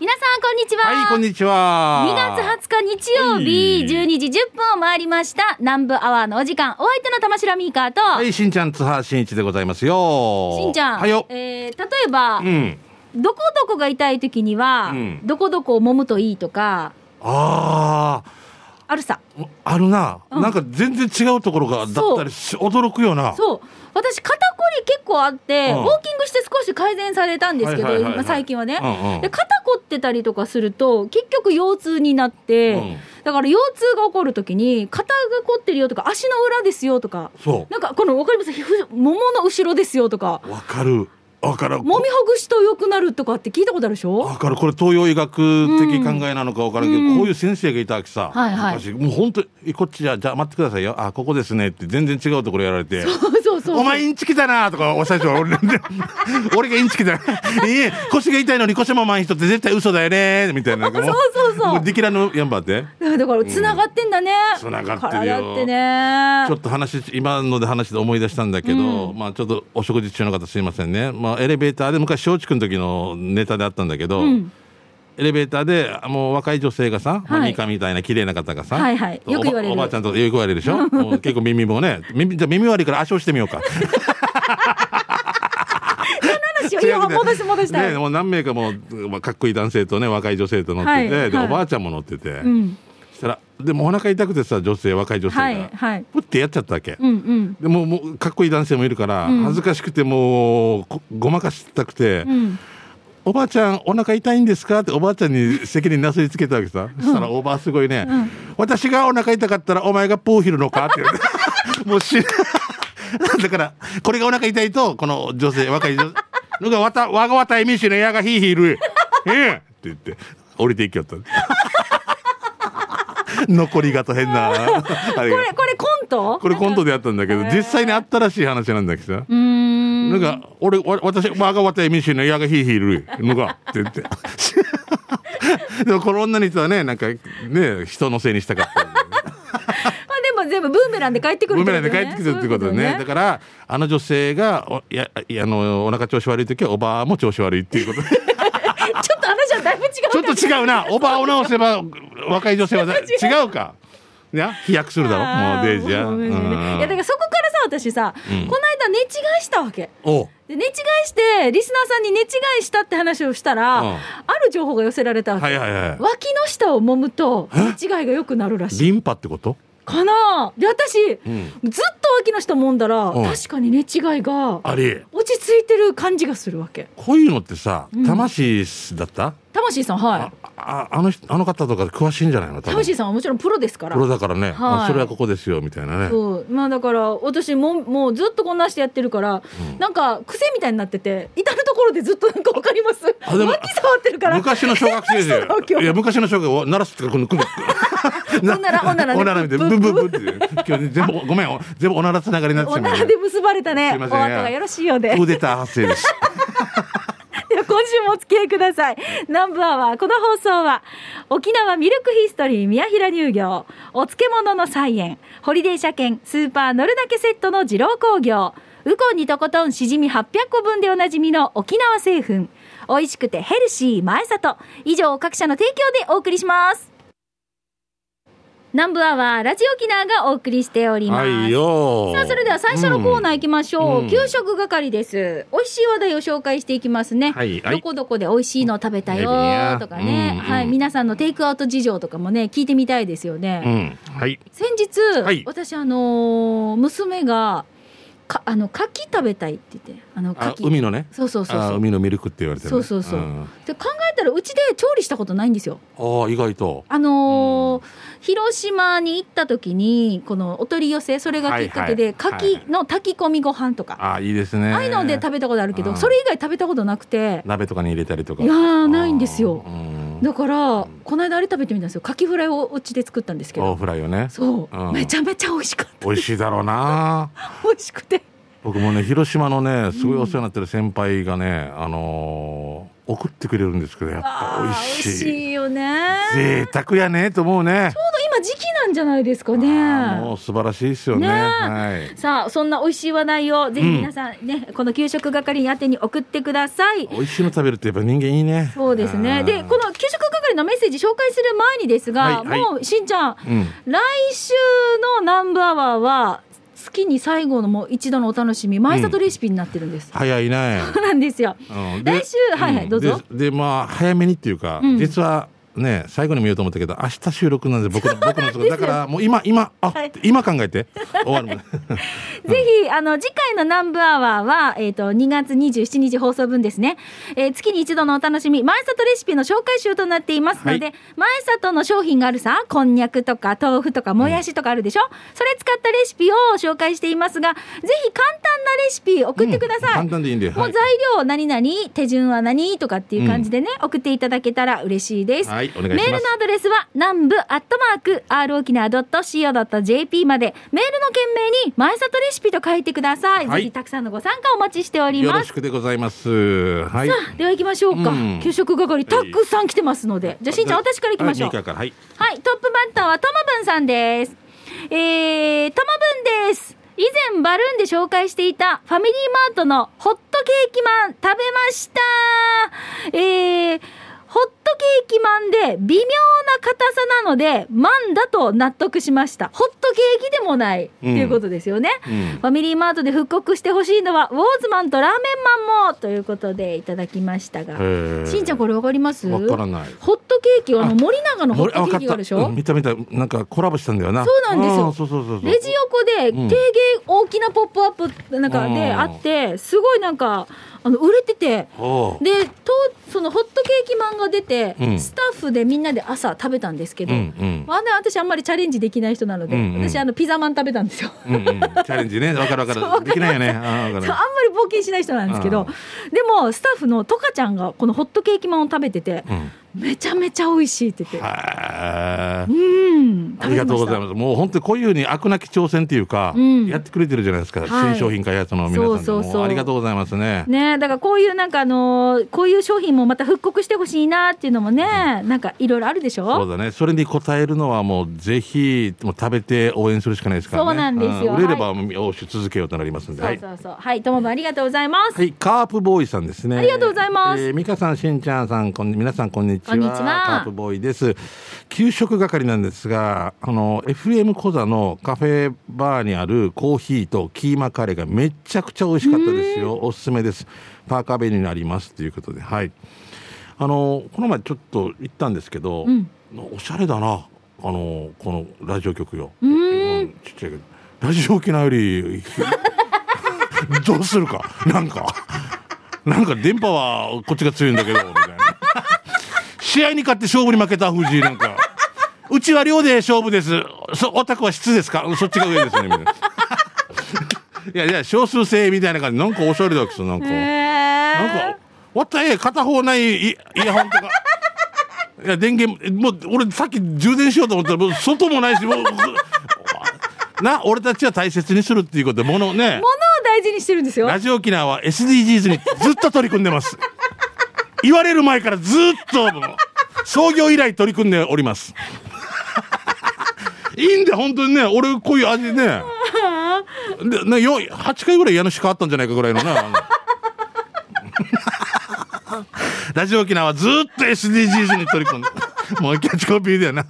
皆さんこんにちは。はい、こんにちは。2月20日日曜日、はい12時10分を回りました。南部アワーのお時間、お相手の玉城ミーカーと、はい、しんちゃん、津波しんいちでございますよ。しんちゃん、はいよ。えー例えば、うん。どこどこが痛い時には、うんどこどこを揉むといいとか、ああるさ。あ、あるな、うんなんか全然違うところが、だったりし、驚くよな。そう。私、肩こり結構あって、うんウォーキングして少し改善されたんですけど、はいはいはいはい今最近はね、うんうんで。肩こってたりとかすると、結局腰痛になって、うんだから腰痛が起こるときに、肩が凝ってるよとか、足の裏ですよとか、そなんかこの、わかります？ももの後ろですよとか、う。わかる。わかる。もみほぐしと良くなるとかって聞いたことあるでしょ？わかる。これ東洋医学的考えなのかわからんけど、うんこういう先生がいたわけさ。はいはい昔もう本当にこっちじゃ、じゃあ待ってくださいよ。あ、ここですねって全然違うところやられて。そうそうそう。お前インチキだなとかおっしゃる人は俺 俺がインチキだいいえ腰が痛いのに腰もまん人って絶対嘘だよねみたいな そうそうそうもうできらぬやんばってだから、つながってんだね。繋がってるよ体ってね。ちょっと話今ので話で思い出したんだけど、うまあちょっとお食事中の方すいませんね、まあ、エレベーターで昔松竹の時のネタであったんだけど、うん。エレベーターでもう若い女性がさ、まあ、はいミカみたいな綺麗な方がさ、はいはい。よく言われる。おばあちゃんとよく言われるでしょ？結構耳もね耳じゃあ耳悪いから足をしてみようか。ね、もう何名かもかっこいい男性とね若い女性と乗ってて、はい。で、はい。おばあちゃんも乗ってて、うん。たらでもお腹痛くてさ女性若い女性が、はいはい。プッてやっちゃったわけ、うんうん。でもうもうかっこいい男性もいるから、うん。恥ずかしくてもうこごまかしたくて、うん。おばあちゃんお腹痛いんですか？っておばあちゃんに責任なすりつけたわけさ、そしたらおばあすごいね、うん。私がお腹痛かったらお前がプーヒルのか？って言われて。もうしだからこれがお腹痛いとこの女性若い女性のがわたわがわたいみしのやがヒーヒーる。ええ。って言って降りていきよった 残りがと変な。これ、これコント？これコントでやったんだけど実際にあったらしい話なんだけどさ。なんか、俺、わ私、わがわたいみしのやがひいひいるのが、って言って。でも、この女に人はね、なんか、ね、人のせいにしたかった全部ブーメランで帰ってくるブーメランで帰ってくるってことでね。だから、あの女性が、おいや、いやあの、お腹調子悪い時は、おばあも調子悪いっていうことちょっと違うな。おばあを直せば、若い女性はだ 違う。か。いや、飛躍するだろ。もう、デイジや。いやだからそこからさ私さ、うん。この間寝違いしたわけ。おで寝違いしてリスナーさんに寝違いしたって話をしたら、うん。ある情報が寄せられたわけ、はいはいはい。脇の下を揉むと寝違いが良くなるらしい。リンパってこと？かな。で私、ん。ずっと脇の下揉んだら、うん。確かに寝違いが。落ち着いてる感じがするわけ。こういうのってさうん、魂だった？魂さんはい。ああの人あの方とか詳しいんじゃないの？魂さんはもちろんプロですから。プロだからね、あそれはここですよみたいなね。そう。まあだから私ももうずっとこんなしてやってるから、なんか癖みたいになってて至る所でずっとなんかわかります。あでも脇触ってるから。昔の小学生で。いや昔の小学生鳴らすってかこのこの おならおならね。おならみたいなブンブンブンって今日全部ごめんお全部おならつながりになっておしまう。ならで結ばれたね。お後がよろしいようで。クーデター発生です今週もお付き合いください。南部アワーこの放送は沖縄ミルクヒストリー宮平乳業お漬物の菜園ホリデー車検スーパー乗るだけセットの二郎工業ウコンにとことんしじみ800個分でおなじみの沖縄製粉美味しくてヘルシー前里。以上各社の提供でお送りします。南部アワーラジオ沖縄がお送りしております、はいよ。さあそれでは最初のコーナー行きましょう、うん。給食係です。美味しい話題を紹介していきますね、はいはい。どこどこで美味しいの食べたよとかね、はい、皆さんのテイクアウト事情とかもね聞いてみたいですようね、ん。はい。先日、はい。私あのー娘がかあの牡蠣食べたいって言って。あの牡あ蠣海のね？そうそうそうそう。あ海のミルクって言われてるね。そうそうそう。んで考えたらうちで調理したことないんですよ。ああ意外と。あのー広島に行った時にこのお取り寄せそれがきっかけで、はいはい。牡蠣の炊き込みご飯とか、ああいいですね。ああいうので食べたことあるけど、うん。それ以外食べたことなくて。鍋とかに入れたりとか。いやーないんですよ。うんだからこの間あれ食べてみたんですよ。カキフライをお家で作ったんですけオどフライをね。そう、うん。めちゃめちゃ美味しかった美味しいだろうな。美味しくて。僕もね広島のねすごいお世話になってる先輩がね、あのー送ってくれるんですけどやっぱ美味しい。美味しいよね。贅沢やねと思うね。ちょうど今時期なんじゃないですかあーもねう素晴らしいですよね。ねはい。さあそんな美味しい話題をぜひ皆さんね、この給食係に宛てに送ってください。美味しいの食べるってやっぱ人間いいね。そうですね。で、このりのメッセージ紹介する前にですが、はいはい。もうしんちゃん、うん。来週の南部アワーは月に最後のもう一度のお楽しみ前里レシピになってるんです、早いね。そうなんですよ。うん。来週はいはいどうぞ。ででまあ早めにっていうか、うん。実はね最後に見ようと思ったけど明日収録なんで僕の 僕のとこだからもう今今あ、はい。今考えて。終わる。ま でぜひ、あの、次回の南部アワーは、えっ、と、2月27日放送分ですね。えー月に一度のお楽しみ、前里レシピの紹介集となっていますので、は前里の商品があるさ、こんにゃくとか豆腐とかもやしとかあるでしょ、それ使ったレシピを紹介していますが、ぜひ簡単なレシピ送ってください。うん簡単でいいんではい。もう材料何々、手順は何とかっていう感じでね、送っていただけたら嬉しいです。はいお願いします。メールのアドレスは南部アットマーク r 沖縄 .co.jp まで。メールの件名に前里レシピと書いてください、はい。ぜひたくさんのご参加お待ちしておりよます。ろしくでございます。はいさあでは行きましょうか、うん。給食係たくさん来てますので。じゃあしんちゃん私から行きましょう。はいトップバッターはともぶんさんです。えー、ともぶんです。以前バルーンで紹介していたファミリーマートのホットケーキマン食べました。えー、ホットケーキマンで微妙な硬さなので、マンだと納得しました。ホットケーキでもないっていうことですよね。うん。ファミリーマートで復刻してほしいのは、ウォーズマンとラーメンマンもということでいただきましたが。しんちゃんこれわかります？わからない。ホットケーキ、あの森永のホットケーキがあるでしょ、うん見た見た。なんかコラボしたんだよな。そうなんですよ。そうそうそうそう。レジ横でうん。定芸大きなポップアップなんかでうん。あってすごいなんかあの売れてて。でとそのホットケーキマンが出て、うん。スタッフでみんなで朝食べたんですけど、うんうん。まあね、私あんまりチャレンジできない人なので、うんうん。私あのピザマン食べたんですよ。うんうん。チャレンジね。わかるわかる。できないよね。ああんまり冒険しない人なんですけどでもスタッフのトカちゃんがこのホットケーキマンを食べてて、うんめちゃめちゃ美味しいって言って。はうんありがとうございす。ます。もう本当にこういうふうに飽くなき挑戦っていうか、うんやってくれてるじゃないですか。はい新商品開発の皆さんでそうそうありがとうございますね。ねだからこういうなんかあのーこういう商品もまた復刻してほしいなっていうのもね、なんかいろいろあるでしそうょだね。それに応えるのはもうぜひもう食べて応援するしかないですからね。そうなんですよ売れれば応し続けようとなりますんで。はい。そうそうそうはいともぶんありがとうございます、はい、カープボーイさんですね。ありがとうございますえー、美香さん、しんちゃんさん、こん皆さん、こんにちは。こんにちはカープボーイです。給食係なんですが、あの、FM 小座のカフェバーにあるコーヒーとキーマカレーがめちゃくちゃ美味しかったですよ。おすすめです。パーカーベにありますということで、はい。あの、この前ちょっと行ったんですけど、うんおしゃれだな。あの、このラジオ局よ。うんちっちゃいけど、ラジオ沖縄より、どうするか？なんか。なんか電波はこっちが強いんだけど、みたいな。試合に勝って勝負に負けた藤井なんか。うちは量で勝負です。そ、オタクは質ですか？そっちが上ですね、みたいな。いやいや、少数制みたいな感じ。なんかおしゃれだけど、なんか。へなんーか、わったえ、片方ないイイヤホンとか。いや、電源、もう、俺さっき充電しようと思ったら、もう外もないし、もう、な、俺たちは大切にするっていうことで、ものね。物を大事にしてるんですよラジオ沖縄は SDGs にずっと取り組んでます。言われる前からずっと創業以来取り組んでおります。いいんで本当にね、俺こういう味ね。でねよ8回ぐらい家主変わったんじゃないかぐらいのな。ラジオ沖縄はずっと SDGs に取り組んで。もうキャッチコピーだよな。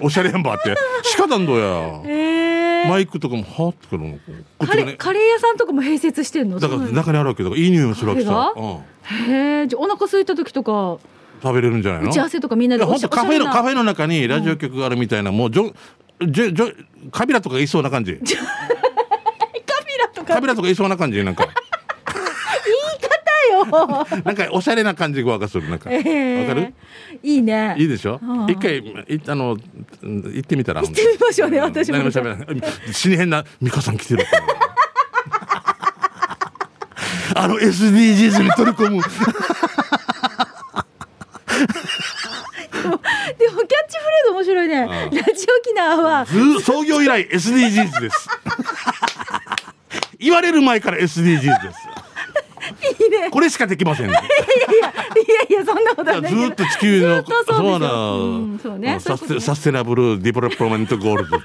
おしゃれやんばって。仕方んどや。へーマイクとかもはってくるの？カレカレー屋さんとかも併設してんの？だから中にあるわけだからいい匂いもするわけさ、カうん、へえじゃあお腹空いた時とか食べれるんじゃないの？打ち合わせとかみんないでや本当カフェのカフェェの中にラジオ局があるみたいな、もうジョジョジョカビラとかいそうな感じ。カビラとか。カビラとかいそうな感じなんか。よ なんかおしゃれな感じがわかするなんか。わ、へーかる？いいね。いいでしょ？うん。一回いあのうん行ってみたら。行ってみましょうね私も。何も喋らない。死に変な美香さん来てる あの SDGs に取り込む。でもキャッチフレーズ面白いね。ラジオ沖縄は、ず創業以来 SDGs です。言われる前から SDGs です。いいね。これしかできません、ね。いやいやいや、そんなことはない。ずっと地球のそうですよ。だうんそうね。サステ Sustainable Development Goals。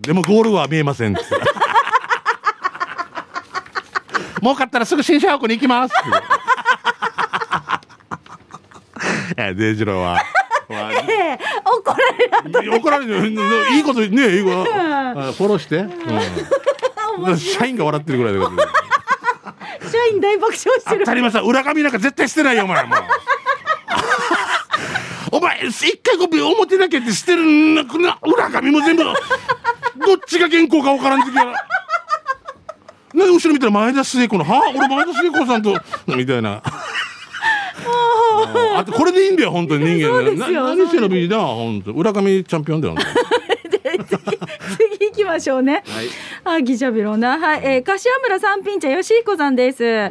でもゴールは見えません。儲かったらすぐ新社屋に行きますって。やデイジローは。わ ええ怒られる怒られる。いいことねいいこと。あフォローして、うん、社員が笑ってるぐらいだから社員大爆笑してる。当たり前さ裏紙なんか絶対してないよお前もう。お前一回こう表だけってしてるんな裏紙も全部どっちが原稿か分からん時はな後ろ見たら前田末子の「はあ俺前田末子さんと」みたいな。あとこれでいいんだよ本当に人間で何してのビーだ本当。裏紙チャンピオンだよ本 次行きましょうね。はいあ、ギシャビロな。はい。えー、柏村三品茶よしひこさんです。ミー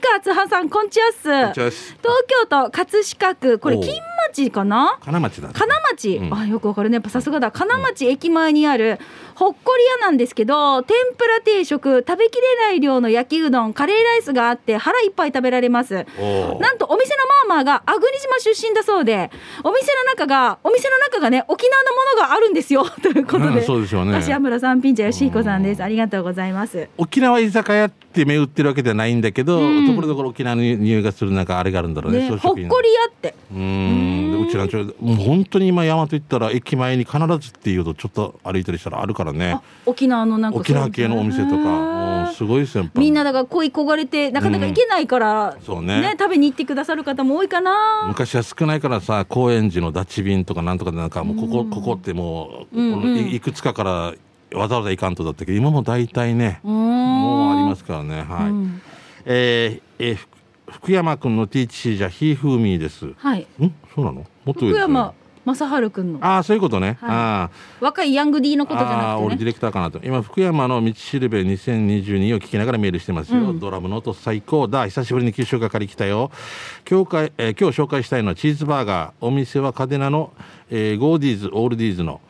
カーツハさん、こんちやっす。東す。京都葛飾区、これ金町かな？金町だね。金町、うん。あよくわかるね。やっぱさすがだ。金町駅前にあるほっこり屋なんですけど天ぷら定食食べきれない量の焼きうどんカレーライスがあって腹いっぱい食べられます。なんとお店のマーマーが粟国島出身だそうでお店の中がお店の中がね沖縄のものがあるんですよ。ということで、うんそうでしょうね。柏村さんピンチャよしひこさんです。ありがとうございます。沖縄居酒屋って銘打ってるわけではないんだけど、うん。ところどころ沖縄の匂いがするなんかあれがあるんだろうねねほっこり屋って。うーん。でうちなんちょもう本当に今大和行ったら駅前に必ずっていうとちょっと歩いたりしたらあるからね。あ沖縄のなんか沖縄系のお店とか。うすごい先輩。みんなだから恋焦がれてなかなか行けないから、そうね。食べに行ってくださる方も多いかな。昔は少ないからさ高円寺のダッチ便とかなんとかでなんかもうここ、ここってもう、うんうん。このいいくつかからわざわざ行かんとだったけど今も大体ねももうありますからねはい、うん。えーえーふ福山君のティーチシーじゃひーふーみーです。んはい。そうなの？もっと上福山正治君の。ああそういうことね、はい。ああ若いヤング D のことじゃああなくてね。俺ディレクターかなと。今福山の道しるべ2022を聞きながらメールしてますよ、うん。ドラムの音最高だ。久しぶりに九州係来たよ。今日えー今日紹介したいのはチーズバーガー。お店はカデナの、えーゴーディーズオールディーズの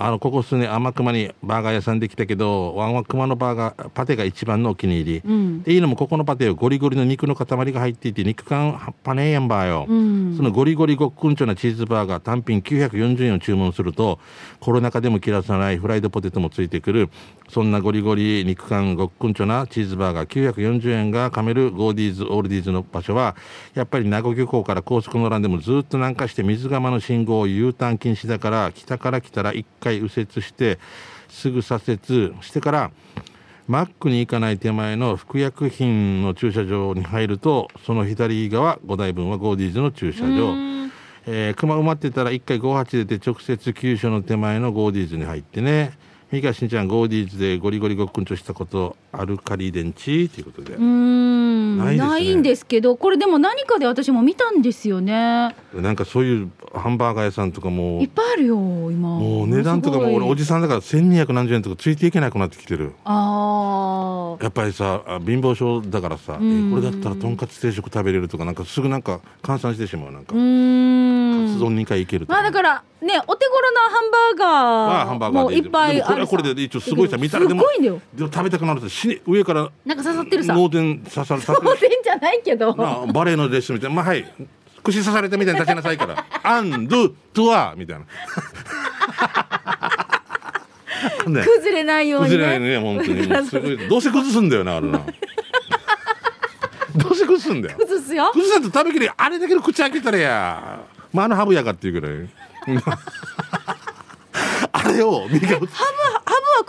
あのここ数年天熊にバーガー屋さんできたけどワンワ熊のバーガーパテが一番のお気に入り、うん。でいいのもここのパテはゴリゴリの肉の塊が入っていて肉感パネーやんばーよ、うん。そのゴリゴリごっくんちょなチーズバーガー単品940円を注文するとコロナ禍でも切らさないフライドポテトもついてくる。そんなゴリゴリ肉感ごっくんちょなチーズバーガー940円が噛めるゴーディーズオールディーズの場所はやっぱり名護漁港から高速の欄でもずっと南下して水釜の信号 U ターン禁止だから北から来たら1回右折してすぐ左折してからマックに行かない手前の服薬品の駐車場に入るとその左側5台分はゴーディーズの駐車場、えー、熊埋まってたら1回58出て直接急所の手前のゴーディーズに入ってね。三川しんちゃんゴーディーズでゴリゴリごっくんとしたことアルカリ電池ということで、うーん。ないね。ないんですけどこれでも何かで私も見たんですよね。なんかそういうハンバーガー屋さんとかも。いっぱいあるよ今。もう値段とかも俺おじさんだから1200何十円とかついていけなくなってきてる。ああやっぱりさあ貧乏症だからさ、えん。これだったらとんかつ定食食べれるとかなんかすぐなんか換算してしまうなんか、うーん。カツ丼2回いけるまあだからねお手頃なハンバーガーもいっぱいでもこれあるはこれで一応すごいさ見たらでもすごいんだよ。でも食べたくなると死ね上からなんか刺さってるさ。脳天刺された当然じゃないけど、まあ、バレエのレッスンみたいな。まあはい。串刺されたみたいに立ちなさいから「アンドゥトゥア」みたいな。ね。崩れないように崩れないねね本当に。すごいどうせ崩すんだよなあれな。どうせ崩すんだよ。崩すよ。崩さんと食べきりあれだけの口開けたらや。まああのハブやかっていうぐらい。あれをみんなハ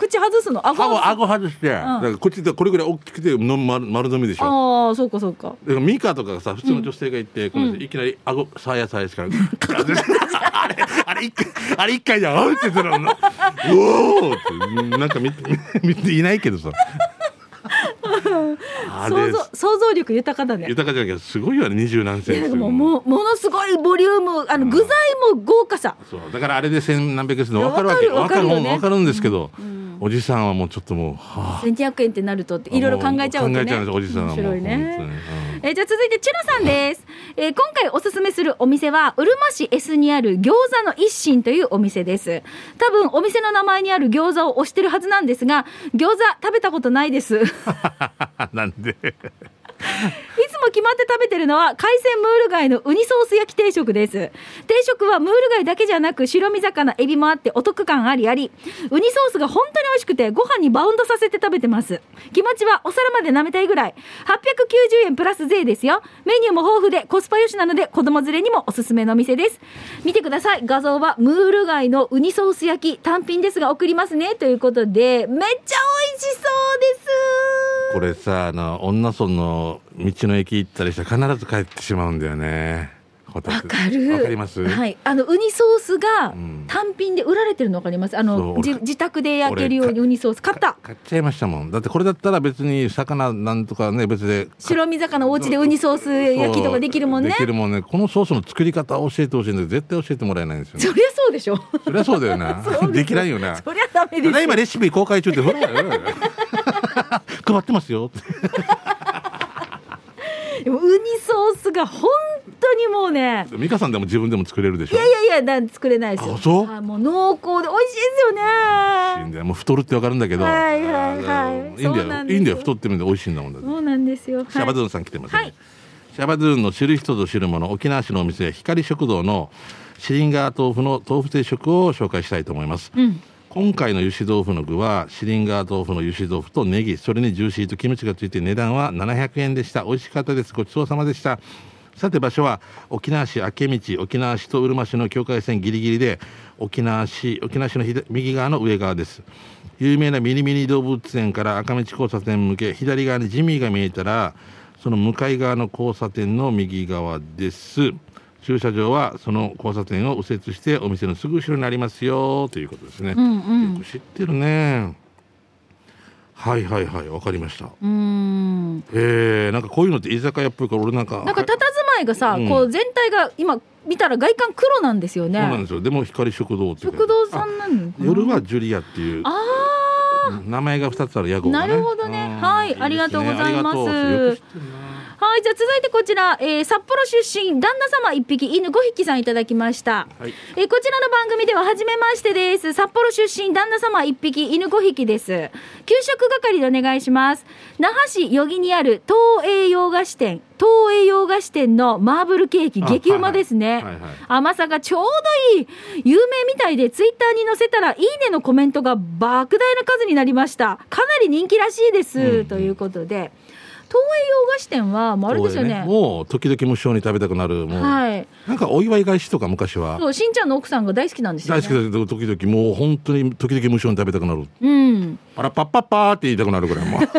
口外すの？顎歯をは顎外して、だからこっちでこれぐらい大きくての丸丸飲みでしょ。ああそうかそうか。だからミカとかがさ普通の女性がいて、この人いきなり顎さやさやしからあれあれ一回あれ一回じゃんあって言ったらうおーってなんか見て見ていないけどさ想像想像力豊かだね。豊かじゃなきゃすごいよね二十何センチ。ももうものすごいボリュームあの具材も豪華さ。そう。だからあれで千何百円するの分かるわけわかるわかるよね。分かるんですけど、おじさんはもうちょっともうはあ。1200円ってなるとっていろいろ考えちゃうわけね。考えちゃうんですおじさんは面白いね。うん。えーじゃあ続いてチュノさんです、えー今回おすすめするお店はうるま市 S にある餃子の一心というお店です。多分お店の名前にある餃子を推してるはずなんですが餃子食べたことないです で。いつも決まって食べてるのは海鮮ムール貝のウニソース焼き定食です。定食はムール貝だけじゃなく白身魚エビもあってお得感ありあり。ウニソースが本当に美味しくてご飯にバウンドさせて食べてます。気持ちはお皿まで舐めたいぐらい。890円プラス税ですよ。メニューも豊富でコスパよしなので子供連れにもおすすめのお店です。見てください。画像はムール貝のウニソース焼き単品ですが送りますね。ということでめっちゃ美味しいそうです。これさあの女村の道の駅行ったりしたら必ず帰ってしまうんだよね。わわかる。わかります？はい。あの、ウニソースがん。単品で売られてるのわかります？あその、うじ自宅で焼けるように俺ウニソース。買った。買っちゃいましたもん。だってこれだったら別に魚なんとかね別で白身魚お家でウニソース焼きとかできるもんね。で。きるもんね。このソースの作り方を教えてほしいんで絶対教えてもらえないんで。すよ、ね、そりゃそうでしょ。そりゃそうだよねそうできないよねそりゃダメです今レシピ公開中ってほら。配ってますよでもウニソースが本当にもうね。美香さんでも自分でも作れるでしょ？いやいやいや、なん作れないですよ。あそう？はいもう濃厚で美味しいですよね。いいんだよ。もう太るってわかるんだけど。はいはいはいい。いんだそうなんですよ。よいいんだよ太ってるんで美味しいんだもんだそうなんですよ。はい。シャバドゥンさん来てますね、はい。シャバドゥンの知る人ぞ知るもの沖縄市のお店光食堂のシリンガー豆腐の豆腐定食を紹介したいと思います、うん。今回の油脂豆腐の具はシリンガー豆腐の油脂豆腐とネギそれにジューシーとキムチがついて値段は700円でした。美味しかったです。ごちそうさまでした。さて場所は沖縄市明道沖縄市とうるま市の境界線ギリギリで沖縄市沖縄市の右側の上側です。有名なミニミニ動物園から赤道交差点向け左側にジミーが見えたらその向かい側の交差点の右側です。駐車場はその交差点を右折してお店のすぐ後ろにありますよということですね、うんうん。よく知ってるね。はいはいはいわかりました。う。えー、なんかこういうのって居酒屋っぽいから俺なんかなんか佇まいがさ、うん。こう全体が今見たら外観黒なんですよね。そうなんですよ。でも光食堂って食堂さんなのかな？あ夜はジュリアっていうあ名前が2つある屋号がね。なるほどね。うん。はいねありがとうございますはいじゃあ続いてこちら、えー札幌出身旦那様一匹犬5匹さんいただきました、はい。えーこちらの番組では初めましてです。札幌出身旦那様一匹犬5匹です。給食係でお願いします。那覇市余木にある東栄洋菓子店東栄洋菓子店のマーブルケーキあ激うまですね、はいはい。はいはい。甘さがちょうどいい。有名みたいでツイッターに載せたらいいねのコメントが莫大な数になりました。かなり人気らしいです、うん。ということで東栄洋菓子店はもうあれですよね。もう時々無性に食べたくなるもう、はい。なんかお祝い返しとか昔は。そうしんちゃんの奥さんが大好きなんですよね。大好きだけど時々もう本当に時々無性に食べたくなる。うん。パラッパッパッパーって言いたくなるぐらいも。う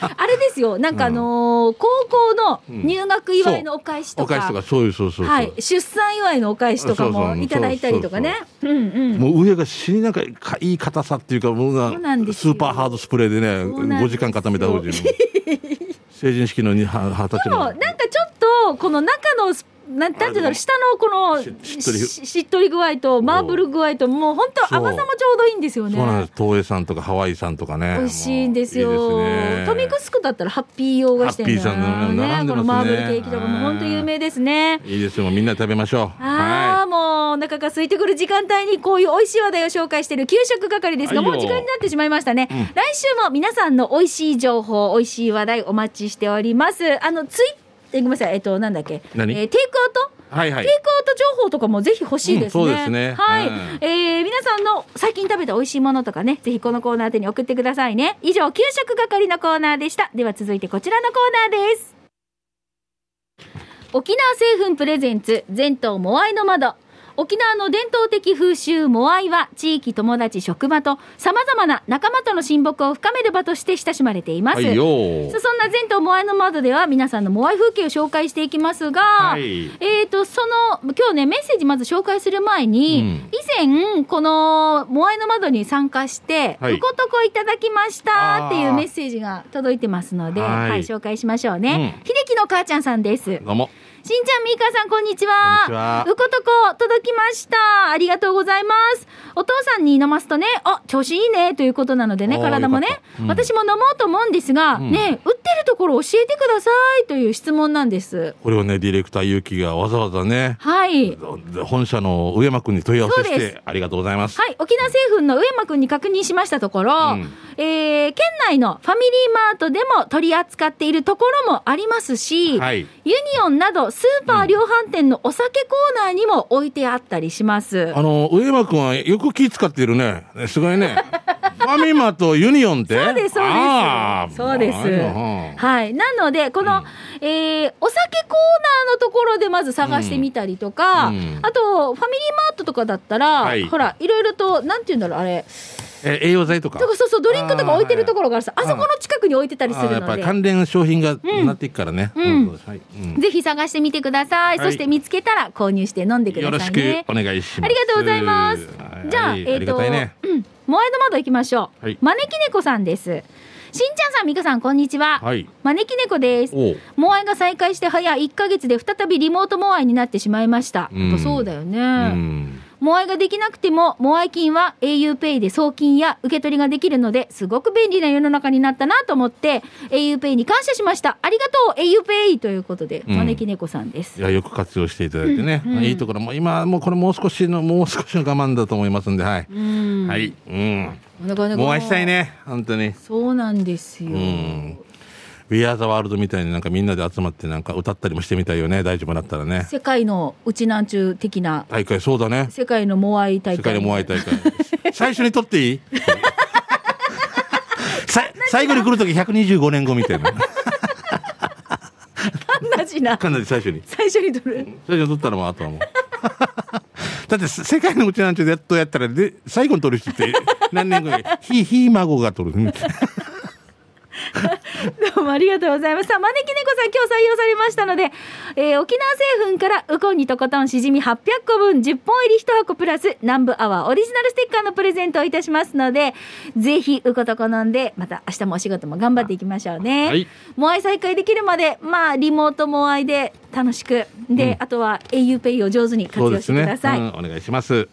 あれですよ。なんかあのー高校の入学祝いのお返しとか,、お返しとかそういうそうそうはい、出産祝いのお返しとかもいただいたりとかね。うんうん。もう上が死になんかかいい硬さっていうかもうなスーパーハードスプレーでねですよ。5時間固めたうちに 成人式のには二十歳の。でもなんかちょっとこの中のスなんていうんだろう下のこのししっとりししっとり具合とマーブル具合ともう本当甘さもちょうどいいんですよね。そうなんです。東映さんとかハワイさんとかね。美味しいんですよ。トミクスクだったらハッピー洋菓子店だハッピーさんね。このマーブルケーキとかも本当有名ですね。い。いですよ。みんなで食べましょう。ああ、もうお腹が空いてくる時間帯にこういう美味しい話題を紹介している給食係ですが、もう時間になってしまいましたね、うん。来週も皆さんの美味しい情報美味しい話題お待ちしております。あのツイえごめんなさいえっとなんだっけ何？えーテイクアウト？はいはいテイクアウト情報とかもぜひ欲しいですね。うんそうですねはい、うんえー皆さんの最近食べた美味しいものとかね、ぜひこのコーナー宛てに送ってくださいね。以上、給食係のコーナーでした。では続いてこちらのコーナーです。沖縄製粉プレゼンツ、全島モアイの窓。沖縄の伝統的風習モアイは地域友達職場と様々な仲間との親睦を深める場として親しまれています。はいそんな全島モアイの窓では皆さんのモアイ風景を紹介していきますが、はい。えー、とその今日ねメッセージまず紹介する前に、うん以前この「モアイの窓」に参加して「はい。うことこいただきました」っていうメッセージが届いてますので、はい。はい紹介しましょうね、うん。秀樹の母ちゃんさんです。どうもしんちゃんみーかさんこんにちは。こんにちは。うことこ届きました。ありがとうございます。お父さんに飲ますとねあ調子いいね。ということなのでね体もね。うん。私も飲もうと思うんですが、うん。ね売ってるところ教えてください。という質問なんです。これをね、ディレクターゆうきがわざわざね、はい。本社の上山君に問い合わせして、ありがとうございます。はい、沖縄製粉の上山くんに確認しましたところ、うん。えー県内のファミリーマートでも取り扱っているところもありますし、はい。ユニオンなどスーパー量販店のお酒コーナーにも置いてあったりします。あの、上山君はよく気使っているね。すごいね。ファミマとユニオンって？そうです、そうです。そうです。うんはい。なので、この、えーお酒コーナーのところでまず探してみたりとか、うんあと、ファミリーマートとかだったら、はいほら、いろいろと、なんて言うんだろう、あれ、え栄養剤とか。そうそう、ドリンクとか置いてるところがあるさ、あそこの近くに置いてたりするあーやっぱりので。関連商品がなっていくからね。ぜひ探してみてください。はいそして見つけたら購入して飲んでくだよろしく。お願いします。ありがとうございますはいじゃあ、えっ、と。うん、モアイド窓行きましょう。はい招き猫さんです。しんちゃんさん、みかさん、こんにちは。はい。招き猫です。モアイが再開して早1ヶ月で再びリモートモアイになってしまいました。うんそうだよね。うん。モアイができなくても、モアイ金は auPay で送金や受け取りができるので、すごく便利な世の中になったなと思って、auPay に感謝しました。ありがとう auPay ということで、うん。招き猫さんです。い。やよく活用していただいてね、うんうん。いいところも今もうこれもう少しのもう少しの我慢だと思いますんではい、うん。はい、うん、なかなか。もう愛したいね本当に。そうなんですよ。うん「We Are the World」みたいになんかみんなで集まってなんか歌ったりもしてみたいよね。大丈夫だったらね。世界のうちなんちゅう的な、大会そうだね。世界のモアイ大会。世界のモアイ大会。最初に取っていい？さ最後に来る時125年後みたいな。同じな。かなり最初に。最初に取る。最初に取ったらもうあとはもうだって世界のうちなんちゅうでやっとやったらで最後に取る人って何年後に？ひひ孫が取る どうもありがとうございます。さあ、招き猫さん、今日採用されましたので、えー沖縄製粉からウコンにとことんしじみ800個分10本入り1箱プラス南部アワーオリジナルステッカーのプレゼントをいたしますので、ぜひウコとこ飲んで、また明日もお仕事も頑張っていきましょうね。はいモアイ再開できるまで、まあ、リモートモアイで楽しく、で、あとは auPay を上手に活用してください。うん、お願いします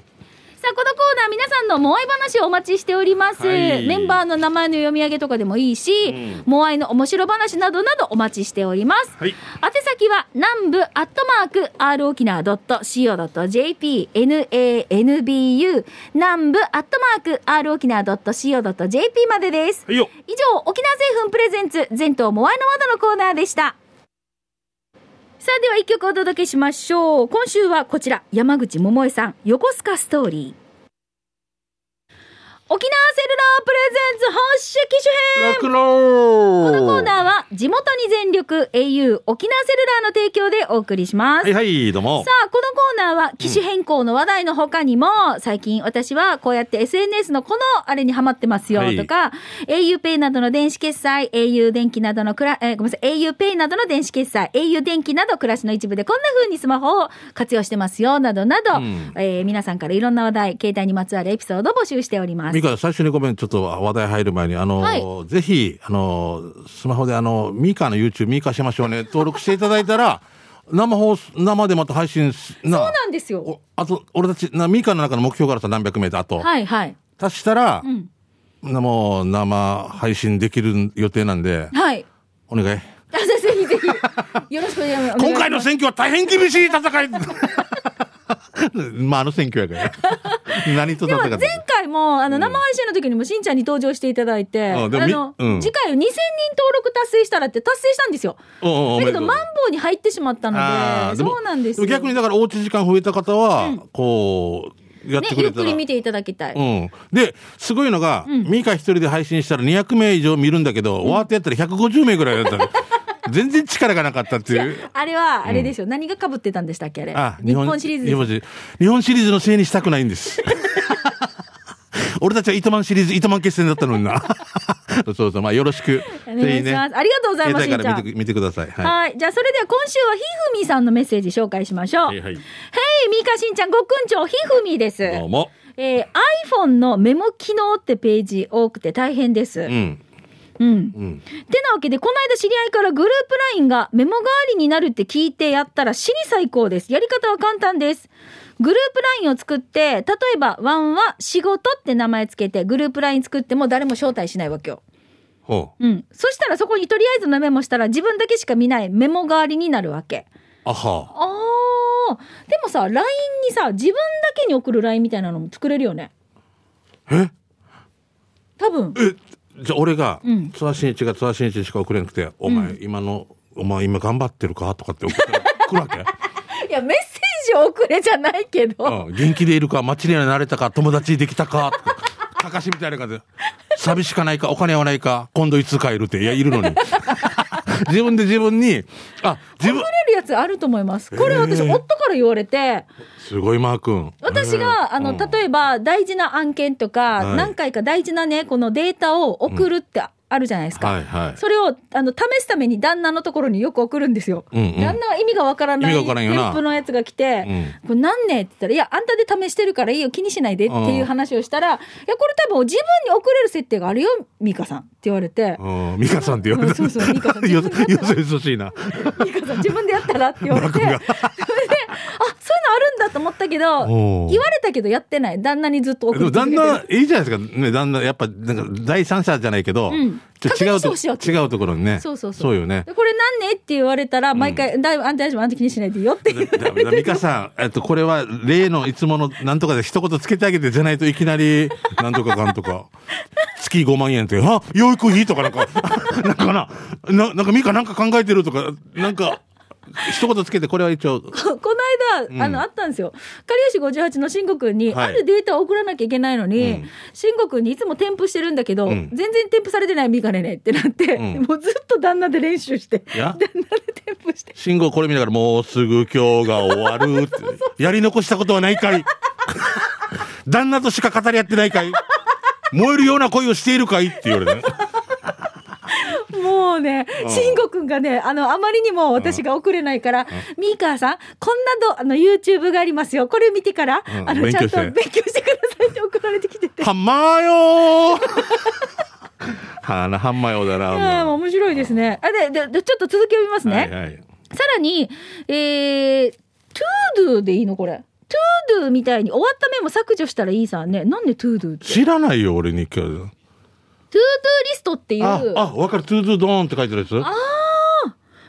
さあ、このコーナー、皆さんのモアイ話をお待ちしております。はいメンバーの名前の読み上げとかでもいいし、うんモアイの面白話などなどお待ちしております。はい宛先は、南部アットマーク、r 沖縄 .co.jp、nanbu、南部アットマーク、r 沖縄 .co.jp までです。はいよ以上、沖縄製粉プレゼンツ、全島モアイの窓のコーナーでした。さあ、では一曲お届けしましょう。今週はこちら、山口百恵さん、横須賀ストーリー。沖縄セルラープレゼンツ発射機種編。このコーナーは地元に全力 au 沖縄セルラーの提供でお送りします。はいはいどうも。さあ、このコーナーは機種変更の話題の他にも、最近私はこうやって SNS のこのあれにハマってますよはい。とか、auPay などの電子決済、au 電気などのくら、えーごめんなさい、auPay などの電子決済、au 電気など暮らしの一部でこんな風にスマホを活用してますよなどなど、うん。えー皆さんからいろんな話題、携帯にまつわるエピソードを募集しております。ミカ最初にごめんちょっと話題入る前にあの、はい。ぜひあのスマホであのミカの YouTube ミカしましょうね。登録していただいたら生放送生でまた配信そうなんですよ。おあと俺たちなミカの中の目標からさ何百メートルあと、はいはい。足したら、ん。なもう生配信できる予定なんで。はい。お願い。あぜひぜひ、よろしくお願いします。今回の選挙は大変厳しい戦い。まああの選挙やから。何と戦って前回もあの生配信の時にもしんちゃんに登場していただいて、あの、うん次回2000人登録達成したらって達成したんですよ。だけどマンボウに入ってしまったので、そうなんですよ。も逆にだからおうち時間増えた方は、こうやっねて、くれたら、ゆっくり見ていただきたい。うん。で、すごいのが、ミカ一人で配信したら200名以上見るんだけど、ワーってやったら150名ぐらいだったの。全然力がなかったっていう。あれは、あれですよ。何が被ってたんでしたっけあれ。あ。日本シリーズ。日本シリーズのせいにしたくないんです。俺たちは糸満シリーズ、糸満決戦だったのにな。そうそう、まあよろしく。お願いします。ありがとうございます、携帯から見て見てください。はい。はい。じゃあ、それでは今週はひふみさんのメッセージ紹介しましょう。はいはい。へい、みーかしんちゃん、ごくんちょう、ひふみです。どうも。えー iPhone のメモ機能ってページ多くて大変です。うん。うん。うん。てなわけで、この間知り合いからグループ LINE がメモ代わりになるって聞いてやったら死に最高です。やり方は簡単です。グループ LINE を作って、例えば、ワンは仕事って名前つけて、グループ LINE 作っても誰も招待しないわけよ。ほうん。そしたらそこにとりあえずのメモしたら自分だけしか見ないメモ代わりになるわけ。うあはあー。でもさ、LINE にさ、自分だけに送る LINE みたいなのも作れるよね。え？多分。じゃあ俺がうん津田真一が津田真一しか送れなくて「お前今のお前今頑張ってるか?」とかって送ってくるわけ？いや、メッセージを送れじゃないけど。うん。元気でいるか街には慣れたか友達できたかとかかかしみたいな感じで。寂しかないかお金はないか今度いつ帰るっていやいるのに。自分で自分にあ自分送れるやつあると思います。これ私、夫から言われて、すごいマー君。私が、あの、うん例えば大事な案件とか、はい。何回か大事なね、このデータを送るってあるじゃないですか。はいはい。それをあの試すために旦那のところによく送るんですよ。うんうん。旦那は意味がわからない意味がわからんよな。添付のやつが来て、うん。これ何ねって言ったら、いや、あんたで試してるからいいよ、気にしないでっていう話をしたら、いや、これ多分自分に送れる設定があるよ、美香さんって言われて、うん。美香さんって言われたうんそうそう美香さんよ自分でやったよそよそしいな。美香さん自分でやったらって言われて、それ で、あ、そういうのあるんだと思ったけど、言われたけどやってない。旦那にずっと送でも旦。那いいじゃないですか。ね旦那やっぱなんか第三者じゃないけど、うん違うと違うところにね。そうそうそう。よね。でこれ何ねって言われたら、毎回、だいぶあんた大丈夫、あんた気にしないでいいよっていう。だだ美香さん、えっと、これは例のいつものなんとかで一言つけてあげてじゃないといきなり、なんとかかんとか、月5万円って、あ、養育費とかなんか、なんかな、ななんか美香なんか考えてるとか、なんか、一言つけてこれは一応、この間、あうん。の、あったんですよ。かりよし58の慎吾くんに、はい。あるデータを送らなきゃいけないのに、うん。慎吾くんにいつも添付してるんだけど、うん。全然添付されてないみかねねってなって、うん。もうずっと旦那で練習して、旦那で添付して。信号これ見ながらもうすぐ今日が終わるって、やり残したことはないかい。旦那としか語り合ってないかい。燃えるような恋をしているかいって言われてね。もうね、うん慎吾くんがね、あの、あまりにも私が送れないから、ミーカーさん、こんなど、あの、YouTube がありますよ。これ見てから、うんあの、ちゃんと勉強してくださいって送られてきてて。はんまーよー はな、はんまよだな。う面白いですね。あ、で、で、でちょっと続き読みますね。はいはい。さらに、えー、 To Do でいいのこれ。 Toゥードゥみたいに終わったメモ削除したらいいさね。なんでトゥードゥって？知らないよ、俺に今日。ドゥリストっていう。あ、あ、わかる。トゥードゥドーンって書いてるやつ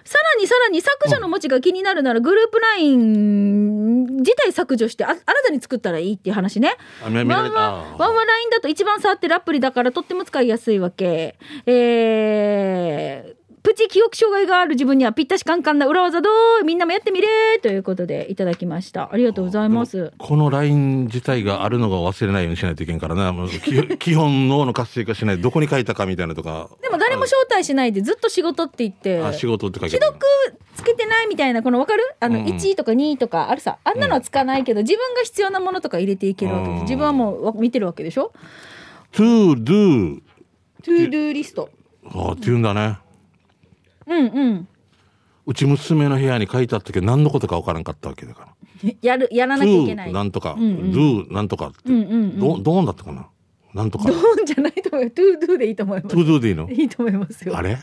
さらにさらに削除の文字が気になるならグループライン自体削除してあ新たに作ったらいいっていう話ね。あ、見見られた。ワンワンワンワンラインだと一番触ってるアプリだからとっても使いやすいわけ。えー、プチ記憶障害がある自分にはぴったしカンカンな裏技どうみんなもやってみれということでいただきました。ありがとうございます。このライン自体があるのが忘れないようにしないといけんからな。もう基基本脳の活性化しない。どこに書いたかみたいなとか。でも誰も招待しないでずっと仕事って言って。あ、仕事って書いて既読つけてないみたいな、この分かる？あの、うん1とか2とかあるさ。あんなのはつかないけど、自分が必要なものとか入れていけるわけで自分はもうわ見てるわけでしょ？to do。?to do リスト。あって言うんだね。うんうん。うち娘の部屋に書いてあったけど何のことか分からんかったわけだから。やる、やらなきゃいけない。なんとか、うんうん do なんとかって。うんうんうん。どどうだったかななんとか。ドーンじゃないと思うよ。to do でいいと思います？to do でいいの？いいと思いますよ。あれ？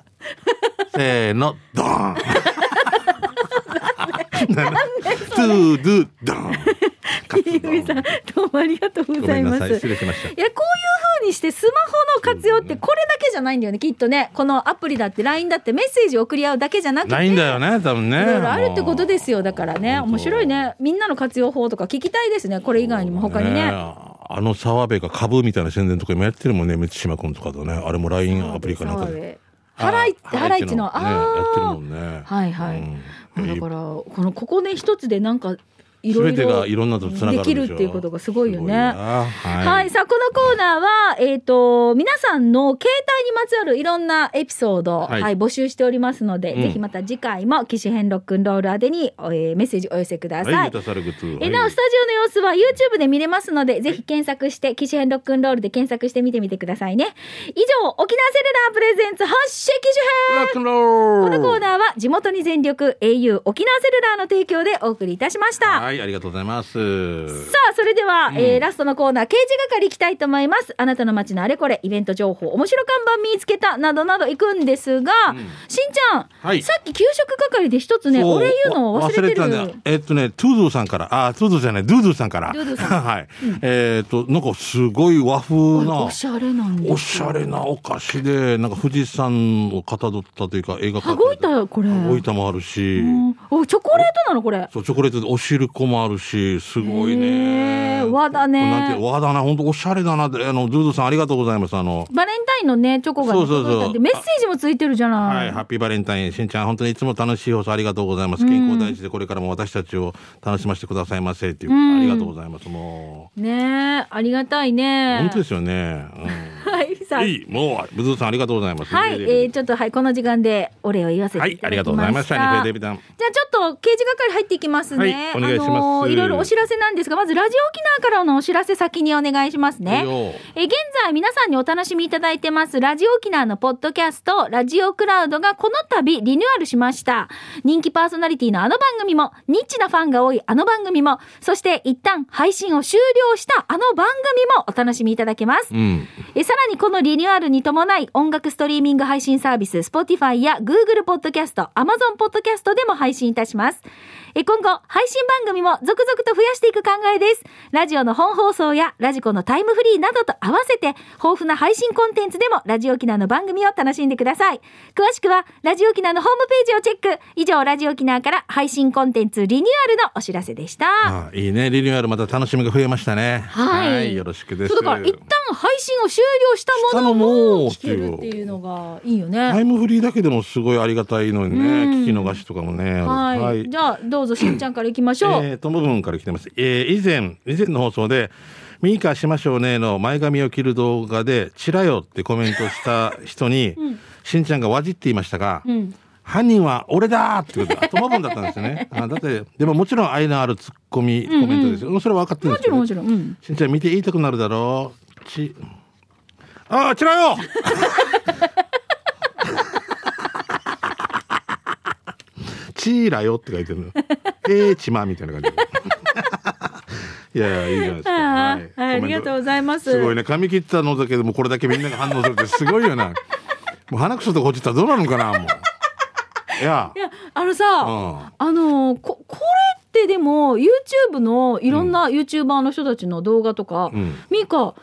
せーの、ドーン !to do, ドーンゆみさん、どうもありがとうごございます。い。失礼しました。いや、こういう風にしてスマホの活用ってこれだけじゃないんだよね、きっとね。このアプリだって LINE だってメッセージを送り合うだけじゃなくて。ないんだよね、多分ね。いろいろあるってことですよ。だからね、面白いね。みんなの活用法とか聞きたいですね。これ以外にも他にね。あの澤部が株みたいな宣伝とか今やってるもんね、満島君とかとね。あれも LINE アプリかなんかで。ハライハライチの、ねあやってるもあ。んね。はいはい。うんだから、この、ここね、一つでなんか、いろい全てがろいろんなとつながるできるっていうことがすごいよね。ははい、さあ、このコーナーは、えっ、と、皆さんの携帯にまつわるいろんなエピソード、は、はいい募集しておりますので、うん。ぜひまた次回も、機種編ロックンロール宛てに、えーメッセージお寄せください。はい、えなお、スタジオの様子は YouTube で見れますので、ぜひ検索して、機種編ロックンロールで検索してみてみてくださいね。以上、沖縄セルラープレゼンツ発射機種編。ロックンロール。このコーナーは地元に全力 au 沖縄セルラーの提供でお送りいたしました。はいはい、ありがとうございます。さあ、それでは、えーラストのコーナー、刑事係行きたいと思います。あなたの街のあれこれ、イベント情報、面白看板見つけた、などなど行くんですが、ん。しんちゃん、はい。さっき給食係で一つね、俺言うのを忘れてたんる。だえっとね、トゥードゥさんから、あ、トゥードゥじゃない、ドゥードゥさんから。ドゥードゥさん。はい。えっと、なんかすごい和風なお、しゃれなんおしゃれなお菓子で、なんか富士山をかたどったというか、絵が羽子板これ。羽子板もあるし、うんお、チョコレートなのこれ。そう、チョコレートでおしるこもあるし、すごいへね。ー和だねなんて和だな、本当おしゃれだなって、あの、ドゥードゥさんありがとうございます。あの、バレンタインのね、チョコが、ね、そうそうそうメッセージもついてるじゃない。はい、ハッピーバレンタイン。しんちゃん、本当にいつも楽しい放送ありがとうございます。健康第一でこれからも私たちを楽しませてくださいませっていう。うんありがとうございます。もねえ、ありがたいう、ね。本当ですよね。はい、さあうん。いい、もう、ブズーさんありがとうございます。はい、えー、ちょっとはい、この時間でお礼を言わせてはいい、ただきました。ありがとうございました。じゃあちょっと刑事係入っていきますね。はいお願いしますあのーいろいろお知らせなんですが、まずラジオ沖縄からのお知らせ先にお願いしますね。えー現在皆さんにお楽しみいただいてますラジオ沖縄のポッドキャストラジオクラウドがこの度リニューアルしました人気パーソナリティのあの番組もニッチなファンが多いあの番組もそして一旦配信を終了したあの番組もお楽しみいただけますうん。えさらにこのリニューアルに伴い音楽ストリーミング配信サービス Spotify や Google ポッドキャスト Amazon ポッドキャストでも配信いたします。え今後配信番組も続々と増やしていく考えですラジオの本放送やラジコのタイムフリーなどと合わせて豊富な配信コンテンツでもラジオ沖縄の番組を楽しんでください詳しくはラジオ沖縄のホームページをチェック以上ラジオ沖縄から配信コンテンツリニューアルのお知らせでしたあいいね。リニューアルまた楽しみが増えましたね。はいよろしくです。だから一旦配信を終了したものも聞けるっていうのがいいよね。タイムフリーだけでもすごいありがたいのにね。うん聞き逃しとかもね。はい、じゃあどう？ぞしんちゃんからいきましょう。えー、ともぶんから来てます。えー以前、以前の放送で、ミーカーしましょうねの前髪を切る動画で、チラよってコメントした人に、しんちゃんがわじって言いましたが、うん、犯人は俺だってことで、ともぶんだったんですよね。あだって、でももちろん愛のあるツッコミ、コメントですよ。それは分かってるんですけど、もちろんもちろん。うん。しんちゃん見て言いたくなるだろう。ち、ああ、チラよチーラよって書いてるの。えー、ちまみたいな感じで。いやいや、いいじゃないですか。あはいありがとうございます。すごいね。髪切ったのだけでもこれだけみんなが反応するってすごいよな。もう鼻くそとか落ちたらどうなるのかな、もう。いやい。や、あのさ、うんあのこ、これってでも YouTube のいろんな YouTuber の人たちの動画とか、うんミカ、こういう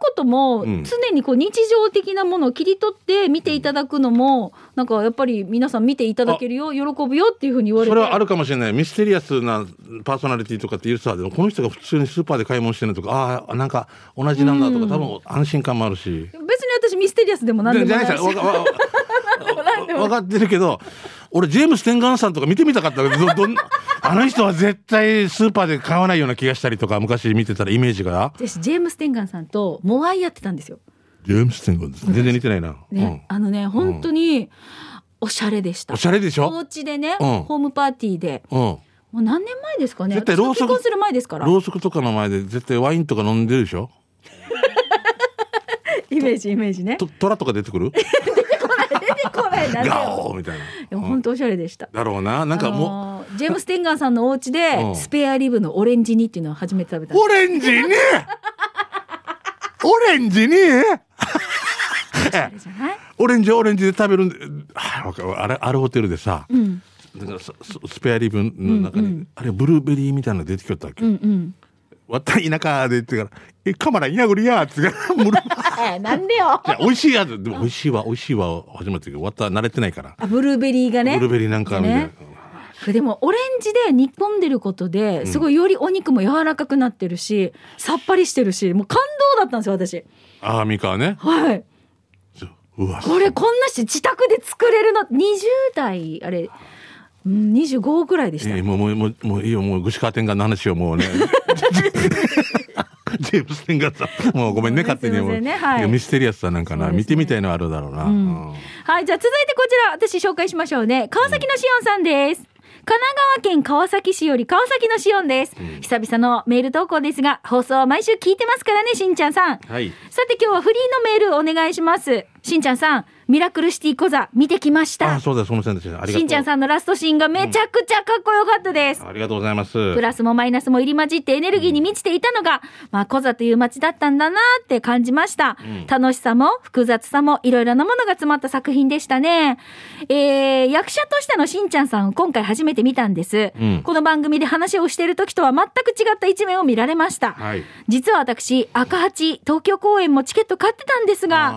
こともうん常にこう日常的なものを切り取って見ていただくのも、なんかやっぱり皆さん見ていただけるよ、喜ぶよっていうふうに言われて。それはあるかもしれない。ミステリアスなパーソナリティとかっていうさ、でもこの人が普通にスーパーで買い物してるとか、ああ、なんか同じなんだとか、多分安心感もあるし。別に私ミステリアスでも何でもないし。分かってるけど、俺、ジェームス・テンガンさんとか見てみたかったけど、どどんあの人は絶対スーパーで買わないような気がしたりとか、昔見てたらイメージが。私ジェームス・テンガンさんとモアイやってたんですよ。ジェームス・テンガンです。全然似てないな。ね、あのね本当におしゃれでした。うん、おしゃれでしおょ家でね、うんホームパーティーでうん。もう何年前ですかね？絶対ろうそくする前ですから。ろうそくとかの前で絶対ワインとか飲んでるでしょ？イメージイメージね。と虎とか出てくる？こないなガよオーみたいな。本当おしゃれでした。だろうな。なんかもう、あのージェームス・テンガンさんのお家で、うんスペアリブのオレンジ煮っていうのを初めて食べたオレンジに？オレンジに？あれじゃない？オレンジオレンジで食べるんで、あれ、あるホテルでさ、うんだからスペアリブの中に、あれブルーベリーみたいなの出てきよったわけ。うんうん。わった田舎で言ってから、え、カマラいやぐりやって言ってから、なんでよ。いや、美味しいやつ、でも美味しいわ、美味しいわ、初めてわった慣れてないから。あブルーベリーがね。ブルーベリーなんかみたいな。ねでもオレンジで煮込んでることですごいよりお肉も柔らかくなってるし、さっぱりしてるしもう感動だったんですよ私ああ、ミカはね。はいうわ、これこんなし自宅で作れるの20代あれ、うん、25ぐらいでした、えーもう、もう、もう、もういいよ、もう、グシカーテンガーの話をもうね。ジェームス・テンガーさん。もうごめんね、勝手に。ねはいやミステリアスさなんかな、ね見てみたいのあるだろうな。うんはいじゃあ続いてこちら私紹介しましょうね川崎のしおんさんです、神奈川県川崎市より川崎のしおんです、久々のメール投稿ですが放送は毎週聞いてますからねしんちゃんさんはい。さて今日はフリーのメールお願いします。しんちゃんさん、ミラクルシティ小座見てきましたあ、。そうだ、その線です。しんちゃんさんのラストシーンがめちゃくちゃかっこよかったです。ありがとうございます。プラスもマイナスも入り混じってエネルギーに満ちていたのが、まあ、コザという街だったんだなって感じました。ん楽しさも複雑さもいろいろなものが詰まった作品でしたね。えー、役者としてのしんちゃんさんを今回初めて見たんです。うんこの番組で話をしている時とは全く違った一面を見られました。はい。実は私、赤八東京公演もチケット買ってたんですが、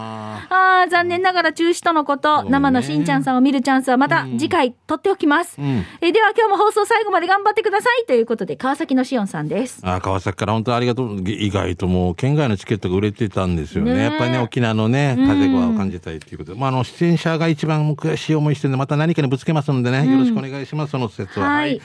ああー残念ながら中止とのこと、生のしんちゃんさんを見るチャンスはまた次回取っておきます。ーうん。えーでは今日も放送最後まで頑張ってくださいということで、川崎のしおんさんです。あ川崎から本当ありがとう。意外ともう県外のチケットが売れてたんですよね。ねえやっぱりね、沖縄のね、うん風を感じたいということで。まあ、あの、出演者が一番悔しい思いしてるんで、また何かにぶつけますんでね、よろしくお願いします、その説は。はい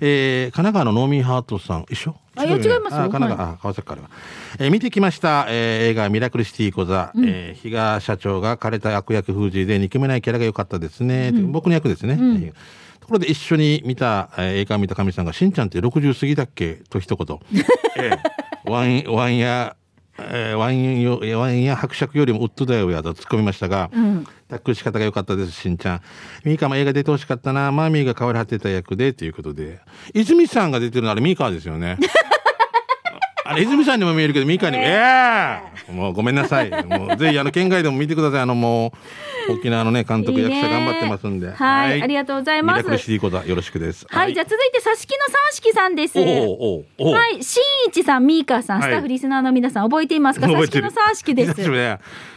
えー、神奈川のノーミーハートさん、一緒？あいや違いますよあ神奈川、あ川崎からは。えー見てきました、えー映画ミラクルシティ小座、えー比嘉社長が枯れた悪役風じで憎めないキャラが良かったですね。僕の役ですね。ところで一緒に見た、えー映画を見た神さんが、しんちゃんって60過ぎだっけ？と一言。えーワン、ワンや、えーワインよ、ワインや伯爵よりもウッドだよやと突っ込みましたが、んタックル仕方が良かったです、しんちゃん。ミーカも映画出てほしかったな、マーミーが変わり果てた役で、ということで。泉さんが出てるのあれミーカーですよね。あれ、泉さんにも見えるけど、ミーカーにも、ええもうごめんなさい。もうぜひ、あの、県外でも見てください。あの、もう、沖縄のね、監督、役者頑張ってますんで。はいありがとうございますミラクルシティコダ、よろしくです。はい、じゃあ続いて、さしきの三式さんです。おうおうおうはい、しんいちさん、みーかーさん、はいスタッフリスナーの皆さん覚えていますか？さしきの三式です。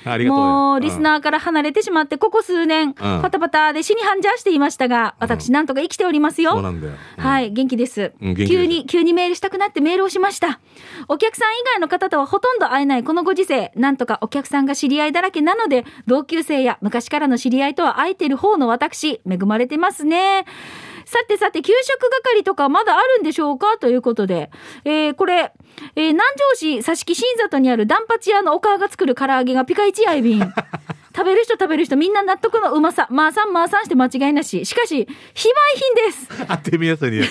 ありがとう。もう、リスナーから離れてしまって、ここ数年、パタパタで死に半じゃしていましたが、私、なんとか生きておりますよ。そうなんだようんはい、元気です。うん元気です急に、急にメールしたくなってメールをしました。お客さん以外の方とはほとんど会えないこのご時世、なんとかお客さんが知り合いだらけなので、同級生や昔からの知り合いとは会えてる方の私、恵まれてますね。さてさて、給食係とかまだあるんでしょうか？ということで、えーこれ、えー南城市佐敷新里にあるダンパチ屋のお母が作る唐揚げがピカイチ合い瓶。食べる人食べる人みんな納得のうまさ。まあさんまあさんして間違いなし。しかし、非売品です。あてみやすいに。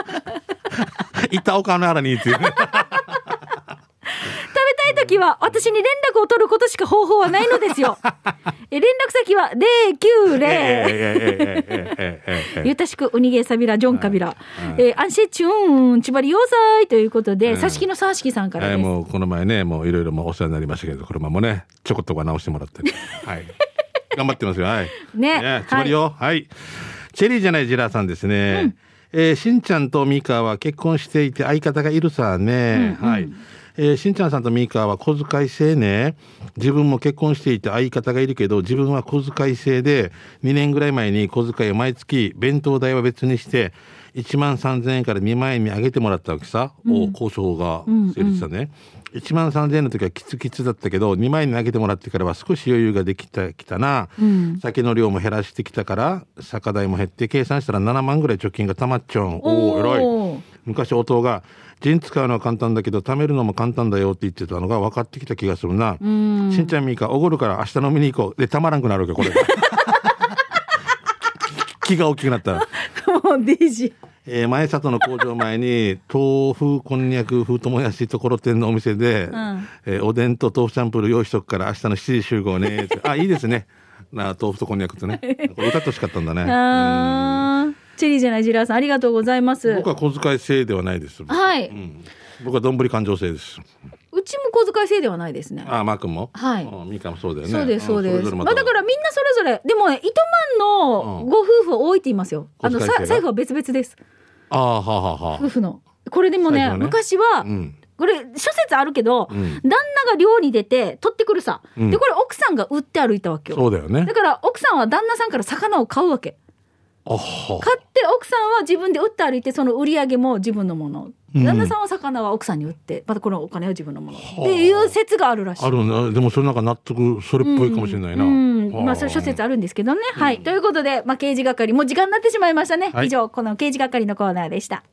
行ったお金あらに。食べたい時は私に連絡を取ることしか方法はないのですよ。え連絡先は090。ゆたしくおにげさびら、ジョンカビラ。えアンシェチューン、ちまりようさいということで、さしきのさしきさんからです。えー、もうこの前ね、もういろいろお世話になりましたけど、車もね、ちょこっとは直してもらって、はい。頑張ってますよ。はい。ね。ねちまりよ。はい。チェリーじゃないジラーさんですね。うんえーしんちゃんとミカは結婚していて相方がいるさね。はい。えーしんちゃんさんとミカは小遣い制ね。自分も結婚していて相方がいるけど、自分は小遣い制で、2年ぐらい前に小遣いを毎月弁当代は別にして、1万3000円から2万円に上げてもらったわけさ。お交渉が成立したね。1万3000円の時はキツキツだったけど、2万円に上げてもらってからは少し余裕ができた、きたな。ん酒の量も減らしてきたから、酒代も減って、計算したら7万ぐらい貯金がたまっちゃうん。おお偉い。昔、弟が、ジン使うのは簡単だけど、貯めるのも簡単だよって言ってたのが分かってきた気がするな。しんちゃんみーか、おごるから明日飲みに行こう。で、たまらんくなるわけ、これ。気が大きくなったら。もう DJ。えー前里の工場前に豆腐こんにゃく風ともやしところてんのお店で、んえーおでんと豆腐チャンプルー用意しとくから明日の7時集合ねあいいですねな豆腐とこんにゃくってねこれ歌ってほしかったんだね チェリーじゃないジラーさん、ありがとうございます。僕は小遣い制ではないです、はい。うん。僕はどんぶり勘定制です。うちも小遣い制ではないですね。ああマー君も？はい。うんみーかもそうだよね。そうです、そうです。まあだからみんなそれぞれ、でもね、糸満のうんご夫婦多いって言いますよ。あの、さ財布は別々です。ああはあはあは夫婦の。これでもね、昔は、これ諸説あるけど、うん。旦那が漁に出て取ってくるさ、うんでこれ奥さんが売って歩いたわけよ。そうだよね。だから奥さんは旦那さんから魚を買うわけ買って奥さんは自分で売って歩いてその売り上げも自分のもの、うん。旦那さんは魚は奥さんに売ってまたこのお金は自分のものっていう説があるらしい。あるね。でもそれなんか納得それっぽいかもしれないな、うん。はまあ、そういう諸説あるんですけどね。はい。ということで、まあ、刑事係、もう時間になってしまいましたね。はい。以上、この刑事係のコーナーでした。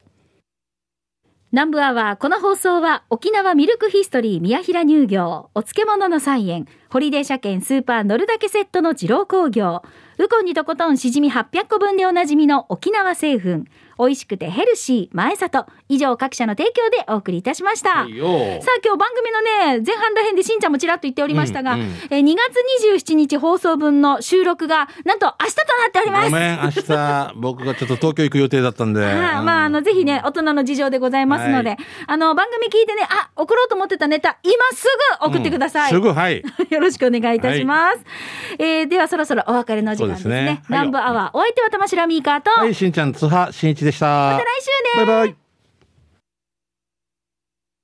南部アワー、この放送は、沖縄ミルクヒストリー宮平乳業、お漬物の菜園、ホリデー車検スーパー乗るだけセットの二郎工業、ウコンにとことんしじみ800個分でおなじみの沖縄製粉、美味しくてヘルシー前里。以上各社の提供でお送りいたしました、はいよ。さあ今日番組のね前半らへんでしんちゃんもちらっと言っておりましたが、うんうん。えー2月27日放送分の収録がなんと明日となっております。ごめん明日 僕がちょっと東京行く予定だったんで。はい、まあ、あの、ぜひね、大人の事情でございますので、はい。あの、番組聞いてね、あ、送ろうと思ってたネタ、今すぐ送ってください。すぐはい。よろしくお願いいたします。えーでは、そろそろお別れの時間ですね。ですね。はい。南部アワー、お相手は玉城ミーカーと、はいしんちゃん津波しんいちでした。また来週ね。バイバイ